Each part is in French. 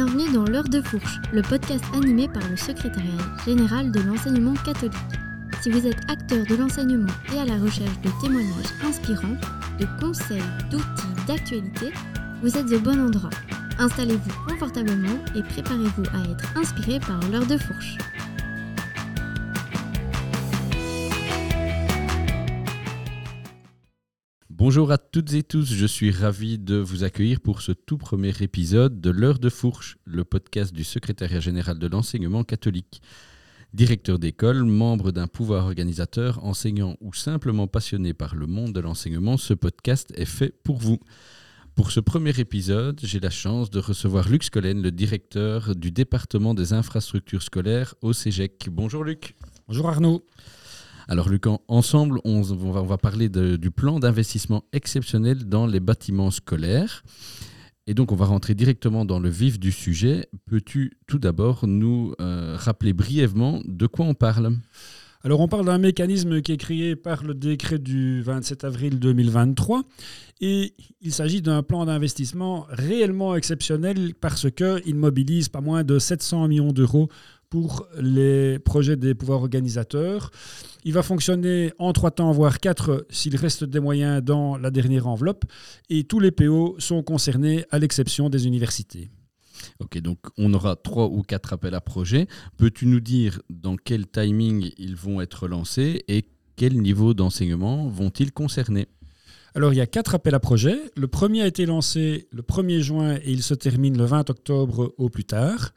Bienvenue dans l'heure de fourche, le podcast animé par le secrétariat général de l'enseignement catholique. Si vous êtes acteur de l'enseignement et à la recherche de témoignages inspirants, de conseils, d'outils, d'actualités, vous êtes au bon endroit. Installez-vous confortablement et préparez-vous à être inspiré par l'heure de fourche. Bonjour à toutes et tous, je suis ravi de vous accueillir pour ce tout premier épisode de L'heure de fourche, le podcast du secrétariat général de l'enseignement catholique. Directeur d'école, membre d'un pouvoir organisateur, enseignant ou simplement passionné par le monde de l'enseignement, ce podcast est fait pour vous. Pour ce premier épisode, j'ai la chance de recevoir Luc Scollen, le directeur du département des infrastructures scolaires au CEGEC. Bonjour Luc. Bonjour Arnaud. Alors Luc, ensemble, on va, parler du plan d'investissement exceptionnel dans les bâtiments scolaires. Et donc on va rentrer directement dans le vif du sujet. Peux-tu tout d'abord nous euh, rappeler brièvement de quoi on parle? Alors on parle d'un mécanisme qui est créé par le décret du 27 avril 2023 et il s'agit d'un plan d'investissement réellement exceptionnel parce qu'il mobilise pas moins de 700 millions d'euros pour les projets des pouvoirs organisateurs. Il va fonctionner en trois temps, voire quatre, s'il reste des moyens dans la dernière enveloppe. Et tous les PO sont concernés, à l'exception des universités. Ok, donc on aura trois ou quatre appels à projets. Peux-tu nous dire dans quel timing ils vont être lancés et quel niveau d'enseignement vont-ils concerner? Alors, il y a quatre appels à projets. Le premier a été lancé le 1er juin et il se termine le 20 octobre au plus tard.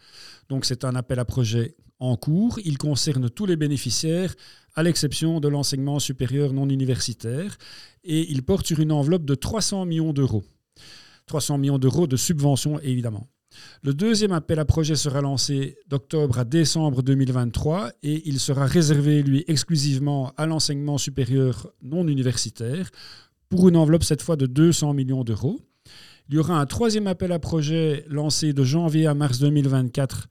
Donc, c'est un appel à projet en cours. Il concerne tous les bénéficiaires, à l'exception de l'enseignement supérieur non universitaire. Et il porte sur une enveloppe de 300 millions d'euros. 300 millions d'euros de subventions, évidemment. Le deuxième appel à projet sera lancé d'octobre à décembre 2023 et il sera réservé, lui, exclusivement à l'enseignement supérieur non universitaire pour une enveloppe cette fois de 200 millions d'euros. Il y aura un troisième appel à projet lancé de janvier à mars 2024,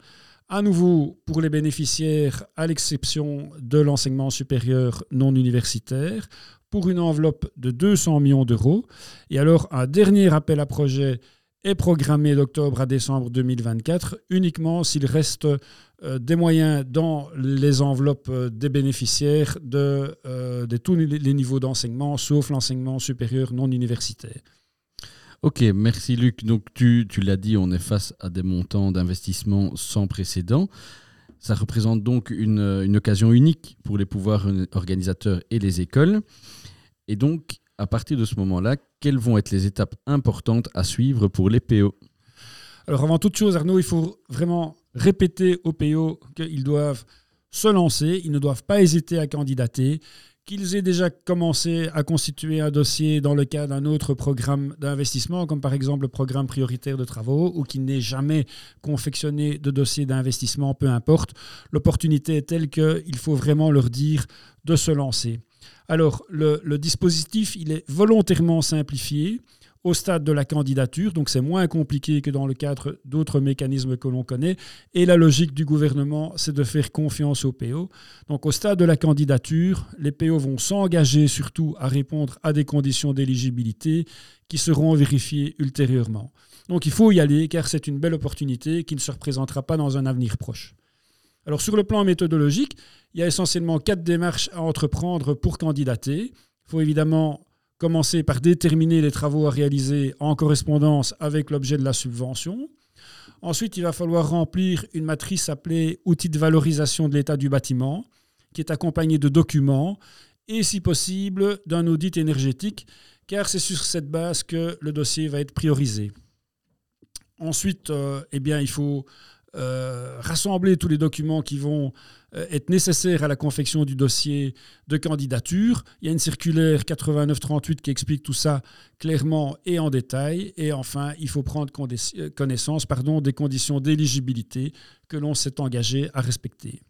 à nouveau pour les bénéficiaires, à l'exception de l'enseignement supérieur non universitaire, pour une enveloppe de 200 millions d'euros. Et alors un dernier appel à projet est programmé d'octobre à décembre 2024, uniquement s'il reste euh, des moyens dans les enveloppes euh, des bénéficiaires de, euh, de tous les niveaux d'enseignement, sauf l'enseignement supérieur non universitaire. Ok, merci Luc. Donc tu, tu l'as dit, on est face à des montants d'investissement sans précédent. Ça représente donc une, une occasion unique pour les pouvoirs organisateurs et les écoles. Et donc, à partir de ce moment-là, quelles vont être les étapes importantes à suivre pour les PO Alors avant toute chose, Arnaud, il faut vraiment répéter aux PO qu'ils doivent se lancer, ils ne doivent pas hésiter à candidater, qu'ils aient déjà commencé à constituer un dossier dans le cadre d'un autre programme d'investissement, comme par exemple le programme prioritaire de travaux, ou qu'ils n'aient jamais confectionné de dossier d'investissement, peu importe. L'opportunité est telle qu'il faut vraiment leur dire de se lancer. Alors, le, dispositif, il est volontairement simplifié au stade de la candidature, donc c'est moins compliqué que dans le cadre d'autres mécanismes que l'on connaît. Et la logique du gouvernement, c'est de faire confiance aux PO. Donc au stade de la candidature, les PO vont s'engager surtout à répondre à des conditions d'éligibilité qui seront vérifiées ultérieurement. Donc il faut y aller car c'est une belle opportunité qui ne se représentera pas dans un avenir proche. Alors sur le plan méthodologique, il y a essentiellement quatre démarches à entreprendre pour candidater. Il faut évidemment commencer par déterminer les travaux à réaliser en correspondance avec l'objet de la subvention. Ensuite, il va falloir remplir une matrice appelée outil de valorisation de l'état du bâtiment, qui est accompagnée de documents et, si possible, d'un audit énergétique, car c'est sur cette base que le dossier va être priorisé. Ensuite, euh, eh bien, il faut euh, rassembler tous les documents qui vont euh, être nécessaires à la confection du dossier de candidature. Il y a une circulaire 8938 qui explique tout ça clairement et en détail. Et enfin, il faut prendre euh, connaissance pardon, des conditions d'éligibilité que l'on s'est engagé à respecter.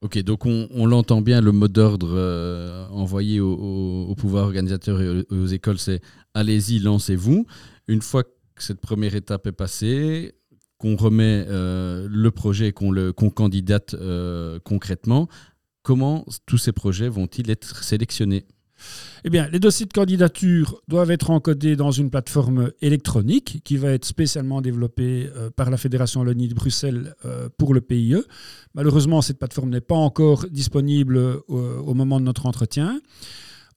Ok, donc on, l'entend bien, le mot d'ordre envoyé au, au- au pouvoir organisateur et aux, aux écoles, c'est allez-y, lancez-vous. Une fois que cette première étape est passée, qu'on remet euh, le projet, qu'on le- qu'on candidate euh, concrètement, comment tous ces projets vont-ils être sélectionnés? Eh bien, les dossiers de candidature doivent être encodés dans une plateforme électronique qui va être spécialement développée euh, par la Fédération Wallonie de Bruxelles pour le PIE. Malheureusement, cette plateforme n'est pas encore disponible au moment de notre entretien.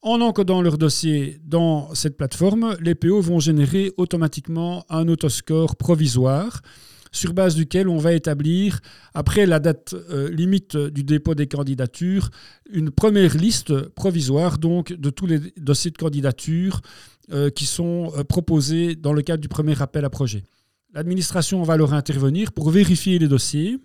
En encodant leur dossier dans cette plateforme, les PO vont générer automatiquement un autoscore provisoire sur base duquel on va établir, après la date euh, limite du dépôt des candidatures, une première liste provisoire donc de tous les dossiers de candidature euh, qui sont euh, proposés dans le cadre du premier appel à projet. L'administration va alors intervenir pour vérifier les dossiers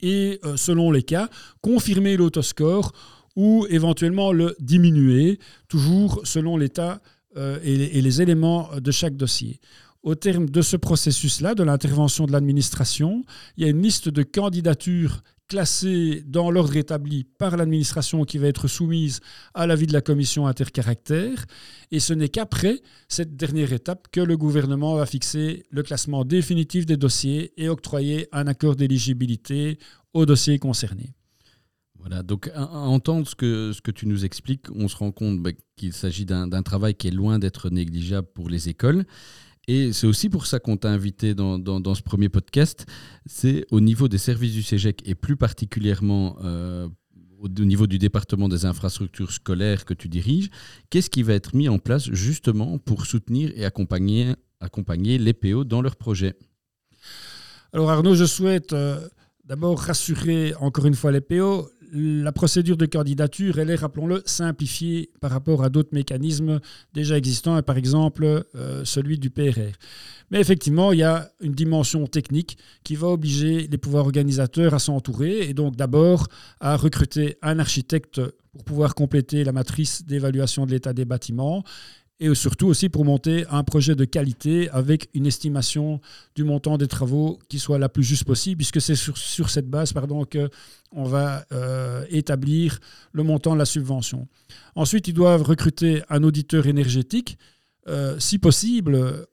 et, selon les cas, confirmer l'autoscore ou éventuellement le diminuer, toujours selon l'état et les éléments de chaque dossier. Au terme de ce processus-là, de l'intervention de l'administration, il y a une liste de candidatures classées dans l'ordre établi par l'administration qui va être soumise à l'avis de la commission intercaractère. Et ce n'est qu'après cette dernière étape que le gouvernement va fixer le classement définitif des dossiers et octroyer un accord d'éligibilité aux dossiers concernés. Voilà, donc à, entendre ce que, ce que tu nous expliques, on se rend compte bah, qu'il s'agit d'un travail qui est loin d'être négligeable pour les écoles. Et c'est aussi pour ça qu'on t'a invité dans, ce premier podcast. C'est au niveau des services du CEGEC et plus particulièrement euh, au, niveau du département des infrastructures scolaires que tu diriges. Qu'est-ce qui va être mis en place justement pour soutenir et accompagner, accompagner les PO dans leurs projets? Alors Arnaud, je souhaite euh, d'abord rassurer encore une fois les PO la procédure de candidature, elle est, rappelons-le, simplifiée par rapport à d'autres mécanismes déjà existants, par exemple euh, celui du PRR. Mais effectivement, il y a une dimension technique qui va obliger les pouvoirs organisateurs à s'entourer, et donc d'abord à recruter un architecte pour pouvoir compléter la matrice d'évaluation de l'état des bâtiments et surtout aussi pour monter un projet de qualité avec une estimation du montant des travaux qui soit la plus juste possible, puisque c'est sur, cette base pardon, qu'on va euh, établir le montant de la subvention. Ensuite, ils doivent recruter un auditeur énergétique, euh, si possible,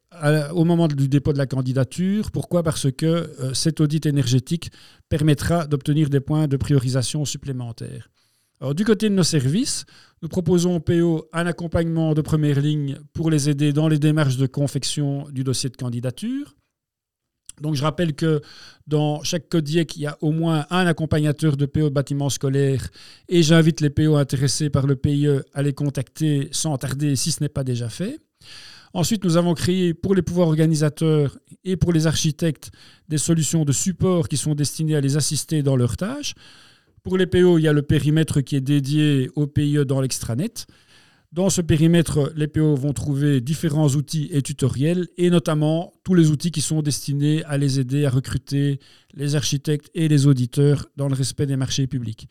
au moment du dépôt de la candidature. Pourquoi? Parce que euh, cet audit énergétique permettra d'obtenir des points de priorisation supplémentaires. Du côté de nos services, nous proposons au PO un accompagnement de première ligne pour les aider dans les démarches de confection du dossier de candidature. Je rappelle que dans chaque CODIEC, il y a au moins un accompagnateur de PO de bâtiment scolaire et j'invite les PO intéressés par le PIE à les contacter sans tarder si ce n'est pas déjà fait. Ensuite, nous avons créé pour les pouvoirs organisateurs et pour les architectes des solutions de support qui sont destinées à les assister dans leurs tâches. Pour les PO, il y a le périmètre qui est dédié au PIE dans l'extranet. Dans ce périmètre, les PO vont trouver différents outils et tutoriels, et notamment tous les outils qui sont destinés à les aider à recruter les architectes et les auditeurs dans le respect des marchés publics.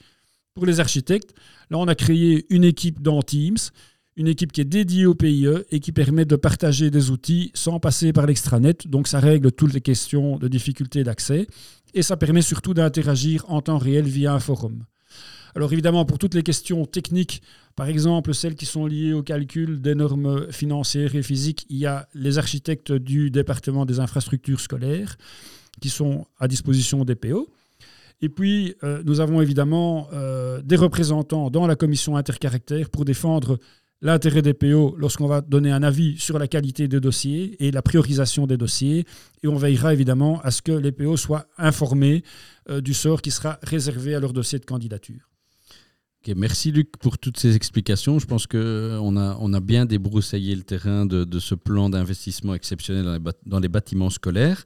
Pour les architectes, là, on a créé une équipe dans Teams, une équipe qui est dédiée au PIE et qui permet de partager des outils sans passer par l'extranet. Donc, ça règle toutes les questions de difficulté d'accès et ça permet surtout d'interagir en temps réel via un forum. Alors évidemment, pour toutes les questions techniques, par exemple celles qui sont liées au calcul des normes financières et physiques, il y a les architectes du département des infrastructures scolaires qui sont à disposition des PO. Et puis, euh, nous avons évidemment euh, des représentants dans la commission intercaractère pour défendre l'intérêt des PO lorsqu'on va donner un avis sur la qualité des dossiers et la priorisation des dossiers. Et on veillera évidemment à ce que les PO soient informés euh, du sort qui sera réservé à leur dossier de candidature. merci Luc pour toutes ces explications. Je pense qu'on euh, a, on a bien débroussaillé le terrain de, ce plan d'investissement exceptionnel dans les, bâtiments scolaires.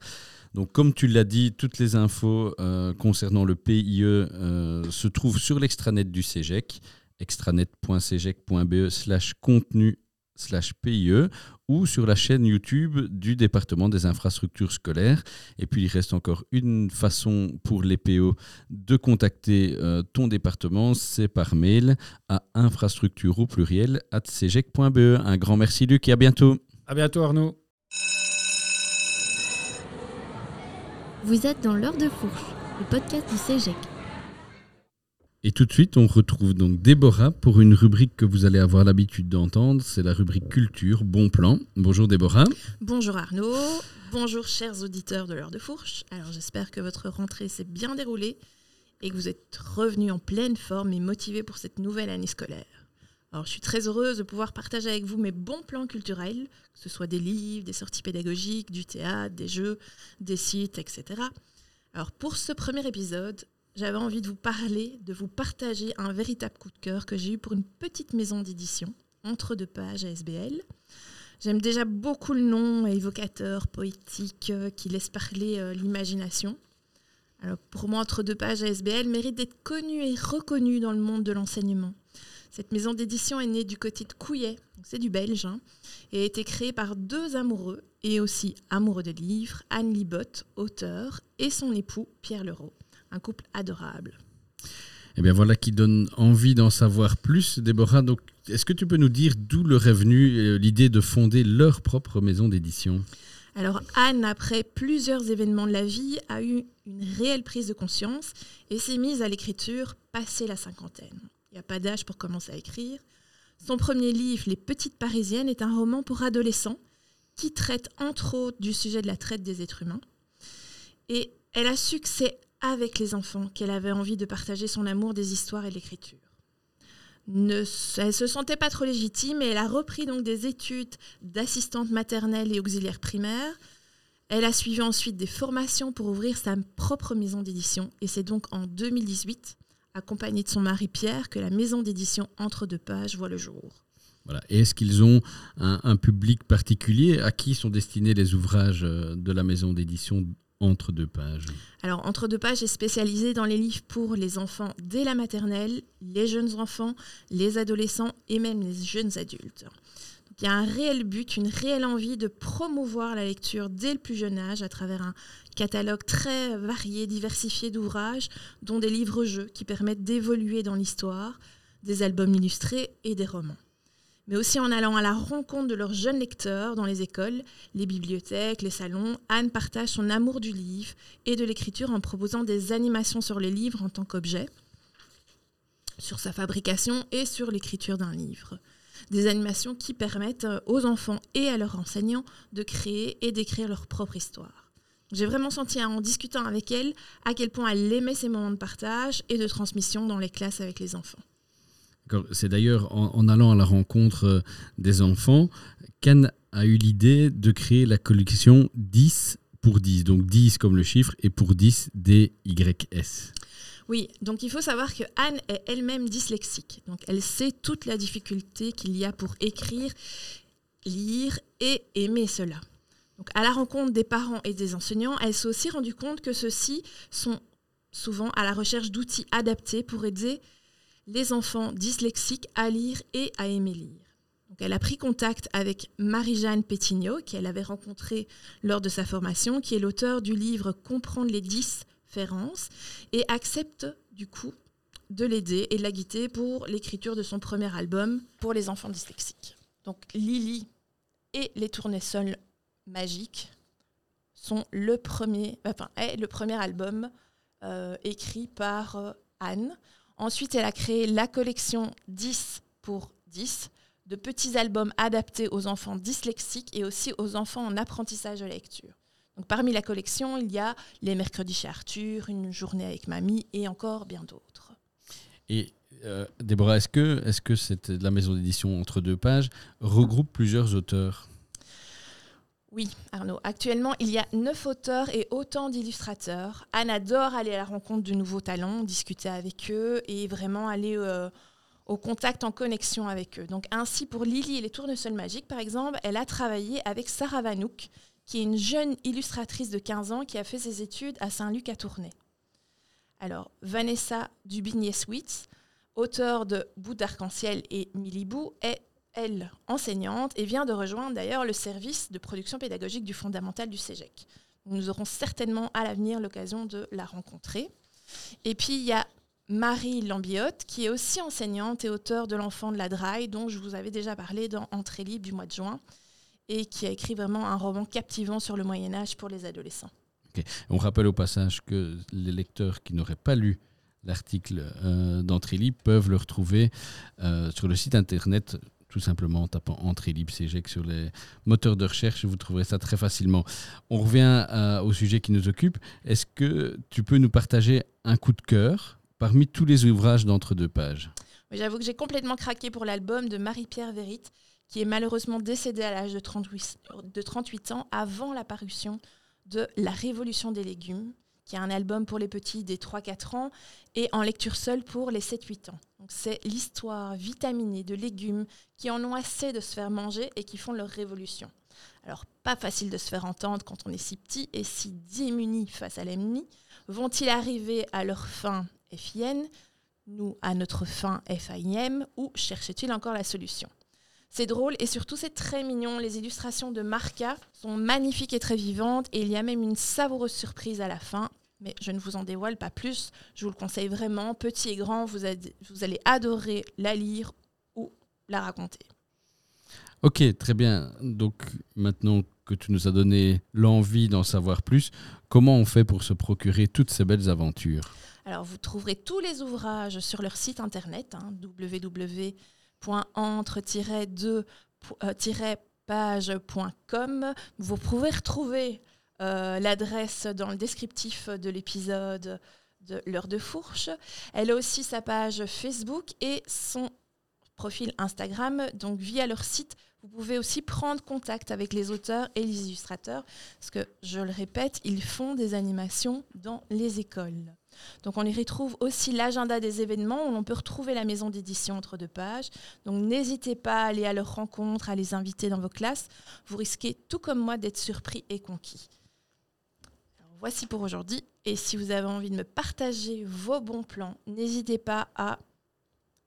Donc, comme tu l'as dit, toutes les infos euh, concernant le PIE se trouvent sur l'extranet du CEGEC extranet.cgec.be slash contenu slash PIE ou sur la chaîne YouTube du département des infrastructures scolaires. Et puis il reste encore une façon pour les PO de contacter euh, ton département, c'est par mail à infrastructure au pluriel at cgec.be. Un grand merci Luc et à bientôt. À bientôt Arnaud. Vous êtes dans l'heure de fourche, le podcast du CGEC. Et tout de suite, on retrouve donc Déborah pour une rubrique que vous allez avoir l'habitude d'entendre. C'est la rubrique culture, bon plan. Bonjour Déborah. Bonjour Arnaud. Bonjour chers auditeurs de l'heure de fourche. Alors j'espère que votre rentrée s'est bien déroulée et que vous êtes revenus en pleine forme et motivés pour cette nouvelle année scolaire. Alors, je suis très heureuse de pouvoir partager avec vous mes bons plans culturels, que ce soit des livres, des sorties pédagogiques, du théâtre, des jeux, des sites, etc. Alors, pour ce premier épisode, j'avais envie de vous parler, de vous partager un véritable coup de cœur que j'ai eu pour une petite maison d'édition, entre deux pages à SBL. J'aime déjà beaucoup le nom évocateur, poétique, euh, qui laisse parler euh, l'imagination. Alors pour moi, Entre deux pages à SBL mérite d'être connu et reconnu dans le monde de l'enseignement. Cette maison d'édition est née du côté de Couillet, c'est du belge, hein, et a été créée par deux amoureux et aussi amoureux de livres, Anne Libot, auteur, et son époux Pierre Leroux, un couple adorable. Eh bien voilà qui donne envie d'en savoir plus, Déborah. Donc, est-ce que tu peux nous dire d'où leur est venue euh, l'idée de fonder leur propre maison d'édition? Alors Anne, après plusieurs événements de la vie, a eu une réelle prise de conscience et s'est mise à l'écriture passé la cinquantaine. Il n'y a pas d'âge pour commencer à écrire. Son premier livre, Les Petites Parisiennes, est un roman pour adolescents qui traite entre autres du sujet de la traite des êtres humains. Et elle a su que c'est avec les enfants qu'elle avait envie de partager son amour des histoires et de l'écriture. Ne, elle se sentait pas trop légitime et elle a repris donc des études d'assistante maternelle et auxiliaire primaire. Elle a suivi ensuite des formations pour ouvrir sa propre maison d'édition et c'est donc en 2018 accompagnée de son mari Pierre, que la maison d'édition Entre deux pages voit le jour. Voilà. Est-ce qu'ils ont un, public particulier? À qui sont destinés les ouvrages euh, de la maison d'édition entre deux pages Alors, Entre deux pages est spécialisé dans les livres pour les enfants dès la maternelle, les jeunes enfants, les adolescents et même les jeunes adultes. il y a un réel but, une réelle envie de promouvoir la lecture dès le plus jeune âge à travers un catalogue très varié, diversifié d'ouvrages, dont des livres-jeux qui permettent d'évoluer dans l'histoire, des albums illustrés et des romans. Mais aussi en allant à la rencontre de leurs jeunes lecteurs dans les écoles, les bibliothèques, les salons, Anne partage son amour du livre et de l'écriture en proposant des animations sur les livres en tant qu'objet, sur sa fabrication et sur l'écriture d'un livre. Des animations qui permettent aux enfants et à leurs enseignants de créer et d'écrire leur propre histoire. J'ai vraiment senti en discutant avec elle à quel point elle aimait ces moments de partage et de transmission dans les classes avec les enfants. C'est d'ailleurs en, allant à la rencontre euh, des enfants qu'Anne a eu l'idée de créer la collection 10 pour 10, donc 10 comme le chiffre et pour 10 D-Y-S. Oui, donc il faut savoir que Anne est elle-même dyslexique. Donc elle sait toute la difficulté qu'il y a pour écrire, lire et aimer cela à la rencontre des parents et des enseignants, elle s'est aussi rendue compte que ceux-ci sont souvent à la recherche d'outils adaptés pour aider les enfants dyslexiques à lire et à aimer lire. elle a pris contact avec Marie-Jeanne Pétignot, qu'elle avait rencontrée lors de sa formation, qui est l'auteur du livre Comprendre les différences, et accepte du coup de l'aider et de la guider pour l'écriture de son premier album pour les enfants dyslexiques. Donc Lily et les tournesols Magique sont le premier, enfin, est le premier album euh, écrit par euh, Anne. Ensuite, elle a créé la collection 10 pour 10 de petits albums adaptés aux enfants dyslexiques et aussi aux enfants en apprentissage de lecture. Donc, parmi la collection, il y a Les mercredis chez Arthur, Une journée avec mamie et encore bien d'autres. Et euh, Déborah, est-ce que, est -ce que la maison d'édition entre deux pages regroupe plusieurs auteurs? Oui, Arnaud. Actuellement, il y a neuf auteurs et autant d'illustrateurs. Anne adore aller à la rencontre de nouveaux talents, discuter avec eux et vraiment aller euh, au contact, en connexion avec eux. Donc, ainsi, pour Lily et les tournesols magiques, par exemple, elle a travaillé avec Sarah Vanouk, qui est une jeune illustratrice de 15 ans qui a fait ses études à Saint-Luc à Tournai. Alors, Vanessa Dubigné-Sweets, auteure de Bout d'arc-en-ciel et Milibou, est elle, enseignante, et vient de rejoindre d'ailleurs le service de production pédagogique du fondamental du CEGEC. Nous aurons certainement à l'avenir l'occasion de la rencontrer. Et puis il y a Marie Lambiotte, qui est aussi enseignante et auteure de L'enfant de la Draille, dont je vous avais déjà parlé dans Entrée libre du mois de juin, et qui a écrit vraiment un roman captivant sur le Moyen Âge pour les adolescents. On rappelle au passage que les lecteurs qui n'auraient pas lu l'article euh, d'Entrée libre peuvent le retrouver euh, sur le site internet tout simplement en tapant entrée sur les moteurs de recherche, vous trouverez ça très facilement. On revient euh, au sujet qui nous occupe. Est-ce que tu peux nous partager un coup de cœur parmi tous les ouvrages d'entre deux pages J'avoue que j'ai complètement craqué pour l'album de Marie-Pierre Vérit, qui est malheureusement décédée à l'âge de 38, de 38 ans avant la parution de La Révolution des légumes, qui est un album pour les petits des 3-4 ans et en lecture seule pour les 7-8 ans. c'est l'histoire vitaminée de légumes qui en ont assez de se faire manger et qui font leur révolution. Alors pas facile de se faire entendre quand on est si petit et si démuni face à l'ennemi. Vont-ils arriver à leur fin FIN, nous à notre fin FIM, ou cherchent-ils encore la solution? C'est drôle et surtout c'est très mignon. Les illustrations de Marca sont magnifiques et très vivantes et il y a même une savoureuse surprise à la fin. Mais je ne vous en dévoile pas plus. Je vous le conseille vraiment, petit et grand, vous, vous allez adorer la lire ou la raconter. Ok, très bien. Donc maintenant que tu nous as donné l'envie d'en savoir plus, comment on fait pour se procurer toutes ces belles aventures? Alors vous trouverez tous les ouvrages sur leur site internet hein, www entre-2-page.com. Euh, Vous pouvez retrouver l'adresse dans le descriptif de l'épisode de l'heure de fourche. Elle a aussi sa page Facebook et son profil Instagram. Donc via leur site, vous pouvez aussi prendre contact avec les auteurs et les illustrateurs, parce que, je le répète, ils font des animations dans les écoles. Donc on y retrouve aussi l'agenda des événements où l'on peut retrouver la maison d'édition entre deux pages. Donc n'hésitez pas à aller à leur rencontre, à les inviter dans vos classes. Vous risquez, tout comme moi, d'être surpris et conquis. voici pour aujourd'hui. Et si vous avez envie de me partager vos bons plans, n'hésitez pas à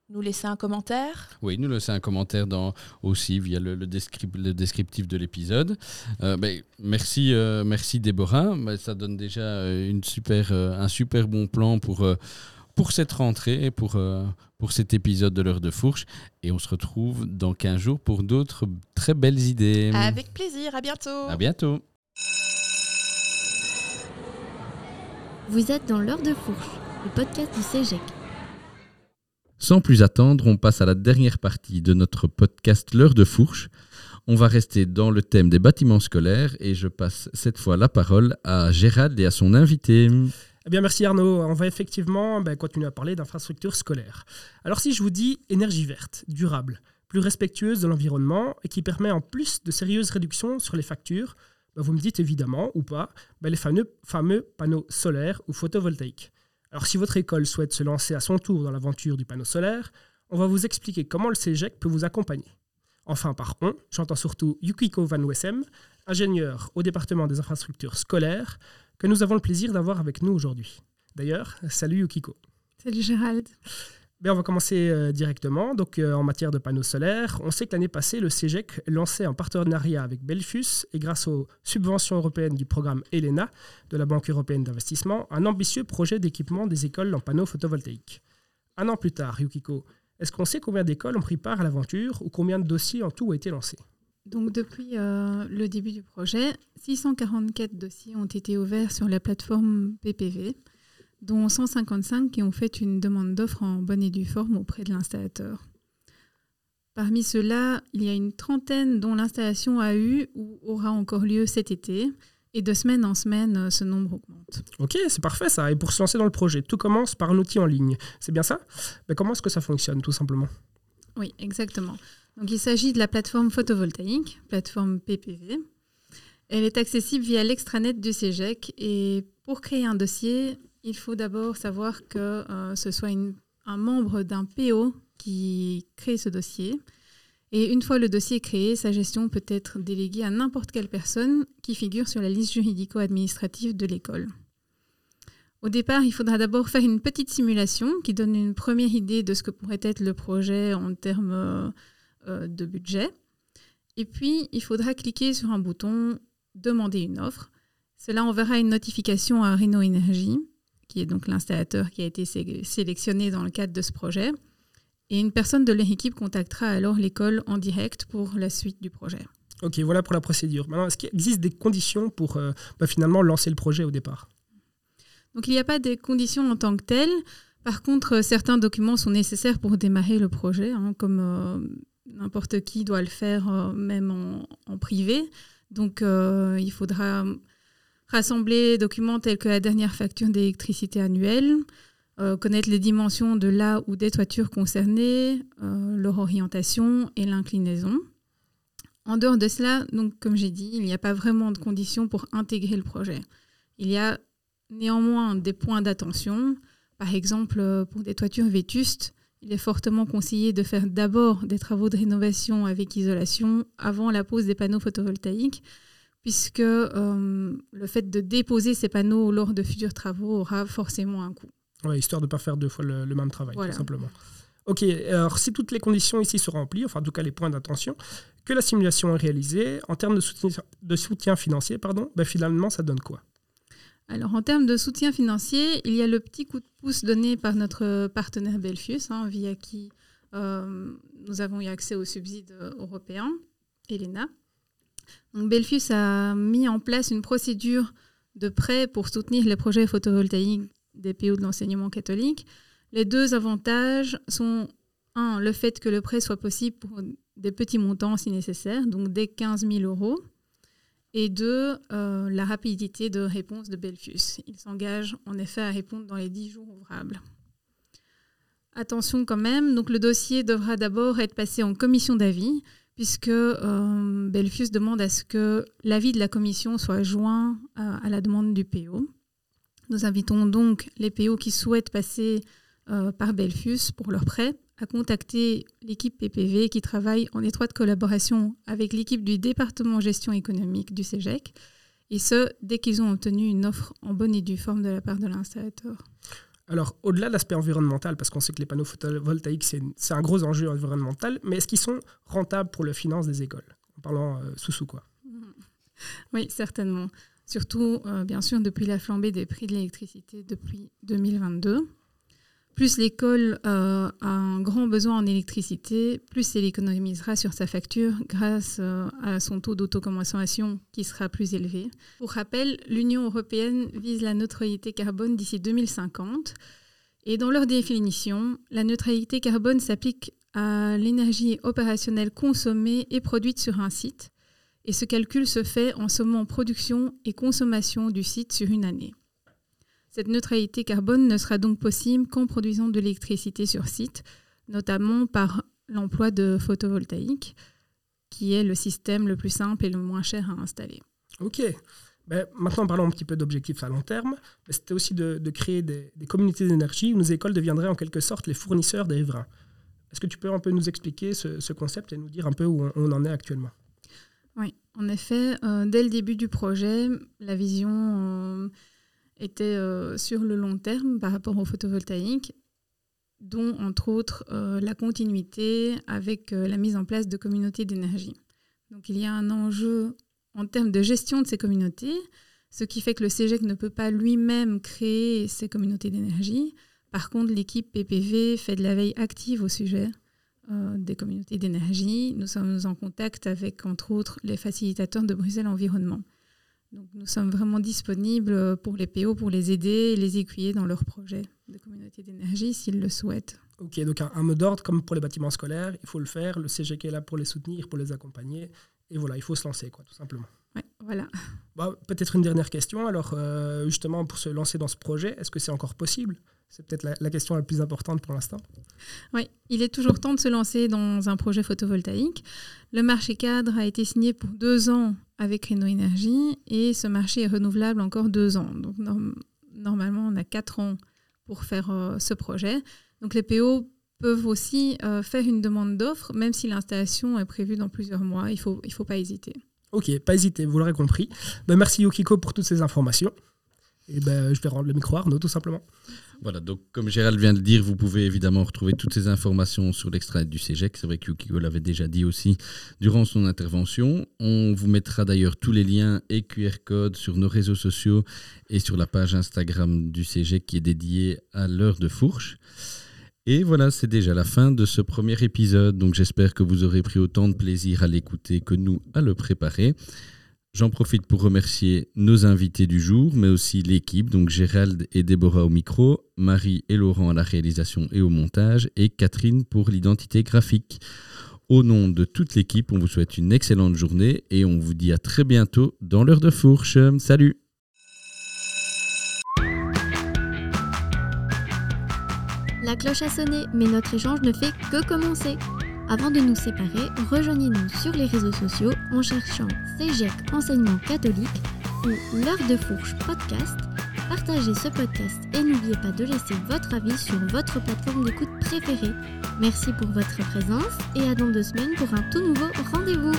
nous laisser un commentaire Oui, nous laisser un commentaire dans, aussi via le, le, descriptif de l'épisode. Euh, ben, merci, euh, merci Déborah. Ben, ça donne déjà euh, une super, un super bon plan pour, pour cette rentrée et pour, pour cet épisode de l'heure de fourche. Et on se retrouve dans 15 jours pour d'autres très belles idées. Avec plaisir, à bientôt. À bientôt. Vous êtes dans l'heure de fourche, le podcast du CEGEC. Sans plus attendre, on passe à la dernière partie de notre podcast L'heure de fourche. On va rester dans le thème des bâtiments scolaires et je passe cette fois la parole à Gérald et à son invité. Eh bien, merci Arnaud. On va effectivement ben, continuer à parler d'infrastructures scolaires. Alors, si je vous dis énergie verte, durable, plus respectueuse de l'environnement et qui permet en plus de sérieuses réductions sur les factures, ben, vous me dites évidemment ou pas ben, les fameux, fameux panneaux solaires ou photovoltaïques. Alors si votre école souhaite se lancer à son tour dans l'aventure du panneau solaire, on va vous expliquer comment le CEGEC peut vous accompagner. Enfin, par on, j'entends surtout Yukiko Van Wessem, ingénieur au département des infrastructures scolaires, que nous avons le plaisir d'avoir avec nous aujourd'hui. D'ailleurs, salut Yukiko. Salut Gérald. Ben, on va commencer euh, directement. Donc, euh, en matière de panneaux solaires, on sait que l'année passée, le CEGEC lançait en partenariat avec Belfus et grâce aux subventions européennes du programme ELENA de la Banque européenne d'investissement, un ambitieux projet d'équipement des écoles en panneaux photovoltaïques. Un an plus tard, Yukiko, est-ce qu'on sait combien d'écoles ont pris part à l'aventure ou combien de dossiers en tout ont été lancés? Donc depuis euh, le début du projet, 644 dossiers ont été ouverts sur la plateforme PPV dont 155 qui ont fait une demande d'offre en bonne et due forme auprès de l'installateur. Parmi ceux-là, il y a une trentaine dont l'installation a eu ou aura encore lieu cet été. Et de semaine en semaine, ce nombre augmente. Ok, c'est parfait ça. Et pour se lancer dans le projet, tout commence par un outil en ligne. C'est bien ça? Mais Comment est-ce que ça fonctionne tout simplement? Oui, exactement. Donc il s'agit de la plateforme photovoltaïque, plateforme PPV. Elle est accessible via l'extranet du CEGEC et pour créer un dossier, il faut d'abord savoir que euh, ce soit un membre d'un PO qui crée ce dossier. Et une fois le dossier créé, sa gestion peut être déléguée à n'importe quelle personne qui figure sur la liste juridico-administrative de l'école. Au départ, il faudra d'abord faire une petite simulation qui donne une première idée de ce que pourrait être le projet en termes euh, de budget. Et puis, il faudra cliquer sur un bouton Demander une offre. Cela enverra une notification à Renault Énergie qui est donc l'installateur qui a été sélectionné dans le cadre de ce projet. Et une personne de leur équipe contactera alors l'école en direct pour la suite du projet. Ok, voilà pour la procédure. Maintenant, est-ce qu'il existe des conditions pour euh, bah, finalement lancer le projet au départ? Donc il n'y a pas de conditions en tant que telles. Par contre, certains documents sont nécessaires pour démarrer le projet, hein, comme euh, n'importe qui doit le faire, euh, même en, en, privé. Donc il faudra rassembler documents tels que la dernière facture d'électricité annuelle, euh, connaître les dimensions de là ou des toitures concernées, euh, leur orientation et l'inclinaison. En dehors de cela, donc, comme j'ai dit, il n'y a pas vraiment de conditions pour intégrer le projet. Il y a néanmoins des points d'attention. Par exemple, euh, pour des toitures vétustes, il est fortement conseillé de faire d'abord des travaux de rénovation avec isolation avant la pose des panneaux photovoltaïques, puisque le fait de déposer ces panneaux lors de futurs travaux aura forcément un coût histoire de ne pas faire deux fois le, même travail, tout simplement. Ok, alors si toutes les conditions ici sont remplies, enfin en tout cas les points d'attention, que la simulation est réalisée, en termes de soutien, de soutien financier, pardon, ben finalement ça donne quoi? Alors en termes de soutien financier, il y a le petit coup de pouce donné par notre partenaire Belfius, hein, via qui euh, nous avons eu accès aux subsides européens, Elena. Donc Belfius a mis en place une procédure de prêt pour soutenir les projets photovoltaïques des PO de l'enseignement catholique. Les deux avantages sont, un, le fait que le prêt soit possible pour des petits montants si nécessaire, donc dès 15 000 euros, et deux, euh, la rapidité de réponse de Belfius. Il s'engage en effet à répondre dans les 10 jours ouvrables. Attention quand même, donc le dossier devra d'abord être passé en commission d'avis, puisque euh, Belfius demande à ce que l'avis de la commission soit joint euh, à la demande du PO. Nous invitons donc les PO qui souhaitent passer euh, par Belfus pour leur prêt à contacter l'équipe PPV qui travaille en étroite collaboration avec l'équipe du département gestion économique du CEGEC, et ce, dès qu'ils ont obtenu une offre en bonne et due forme de la part de l'installateur. Alors, au-delà de l'aspect environnemental, parce qu'on sait que les panneaux photovoltaïques, c'est un gros enjeu environnemental, mais est-ce qu'ils sont rentables pour la finance des écoles? En parlant euh, sous-sous, quoi. Oui, certainement surtout euh, bien sûr depuis la flambée des prix de l'électricité depuis 2022. Plus l'école euh, a un grand besoin en électricité, plus elle économisera sur sa facture grâce euh, à son taux d'autoconsommation qui sera plus élevé. Pour rappel, l'Union européenne vise la neutralité carbone d'ici 2050 et dans leur définition, la neutralité carbone s'applique à l'énergie opérationnelle consommée et produite sur un site et ce calcul se fait en sommant production et consommation du site sur une année. Cette neutralité carbone ne sera donc possible qu'en produisant de l'électricité sur site, notamment par l'emploi de photovoltaïque, qui est le système le plus simple et le moins cher à installer. Ok. Ben, maintenant, parlons un petit peu d'objectifs à long terme. C'était aussi de, créer des, communautés d'énergie où nos écoles deviendraient en quelque sorte les fournisseurs des riverains. Est-ce que tu peux un peu nous expliquer ce, concept et nous dire un peu où on en est actuellement? Oui, en effet, euh, dès le début du projet, la vision euh, était euh, sur le long terme par rapport au photovoltaïque, dont entre autres la continuité avec la mise en place de communautés d'énergie. Donc il y a un enjeu en termes de gestion de ces communautés, ce qui fait que le CEGEC ne peut pas lui-même créer ces communautés d'énergie. Par contre, l'équipe PPV fait de la veille active au sujet euh, des communautés d'énergie. Nous sommes en contact avec, entre autres, les facilitateurs de Bruxelles Environnement. Donc, nous sommes vraiment disponibles pour les PO, pour les aider et les écuyer dans leurs projets de communauté d'énergie s'ils le souhaitent. Ok, donc un, mot d'ordre comme pour les bâtiments scolaires, il faut le faire, le CGK est là pour les soutenir, pour les accompagner, et voilà, il faut se lancer, quoi, tout simplement. Voilà. Bah, Peut-être une dernière question, alors euh, justement pour se lancer dans ce projet, est-ce que c'est encore possible? C'est peut-être la, question la plus importante pour l'instant. Oui, il est toujours temps de se lancer dans un projet photovoltaïque. Le marché cadre a été signé pour deux ans avec Renault Énergie et ce marché est renouvelable encore deux ans. Donc normalement, on a quatre ans pour faire euh, ce projet. Donc les PO peuvent aussi euh, faire une demande d'offre, même si l'installation est prévue dans plusieurs mois. Il ne faut, il faut pas hésiter. Ok, pas hésiter, vous l'aurez compris. Ben, merci Yukiko pour toutes ces informations. Et ben, je vais rendre le micro à Arnaud, tout simplement. Voilà, donc comme Gérald vient de dire, vous pouvez évidemment retrouver toutes ces informations sur l'extranet du CEGEC. C'est vrai que Yukiko l'avait déjà dit aussi durant son intervention. On vous mettra d'ailleurs tous les liens et QR codes sur nos réseaux sociaux et sur la page Instagram du CEGEC qui est dédiée à l'heure de fourche. Et voilà, c'est déjà la fin de ce premier épisode. Donc j'espère que vous aurez pris autant de plaisir à l'écouter que nous à le préparer. J'en profite pour remercier nos invités du jour, mais aussi l'équipe, donc Gérald et Déborah au micro, Marie et Laurent à la réalisation et au montage, et Catherine pour l'identité graphique. Au nom de toute l'équipe, on vous souhaite une excellente journée et on vous dit à très bientôt dans l'heure de fourche. Salut La cloche a sonné, mais notre échange ne fait que commencer. Avant de nous séparer, rejoignez-nous sur les réseaux sociaux en cherchant CEGEC Enseignement Catholique ou L'heure de fourche podcast. Partagez ce podcast et n'oubliez pas de laisser votre avis sur votre plateforme d'écoute préférée. Merci pour votre présence et à dans deux semaines pour un tout nouveau rendez-vous.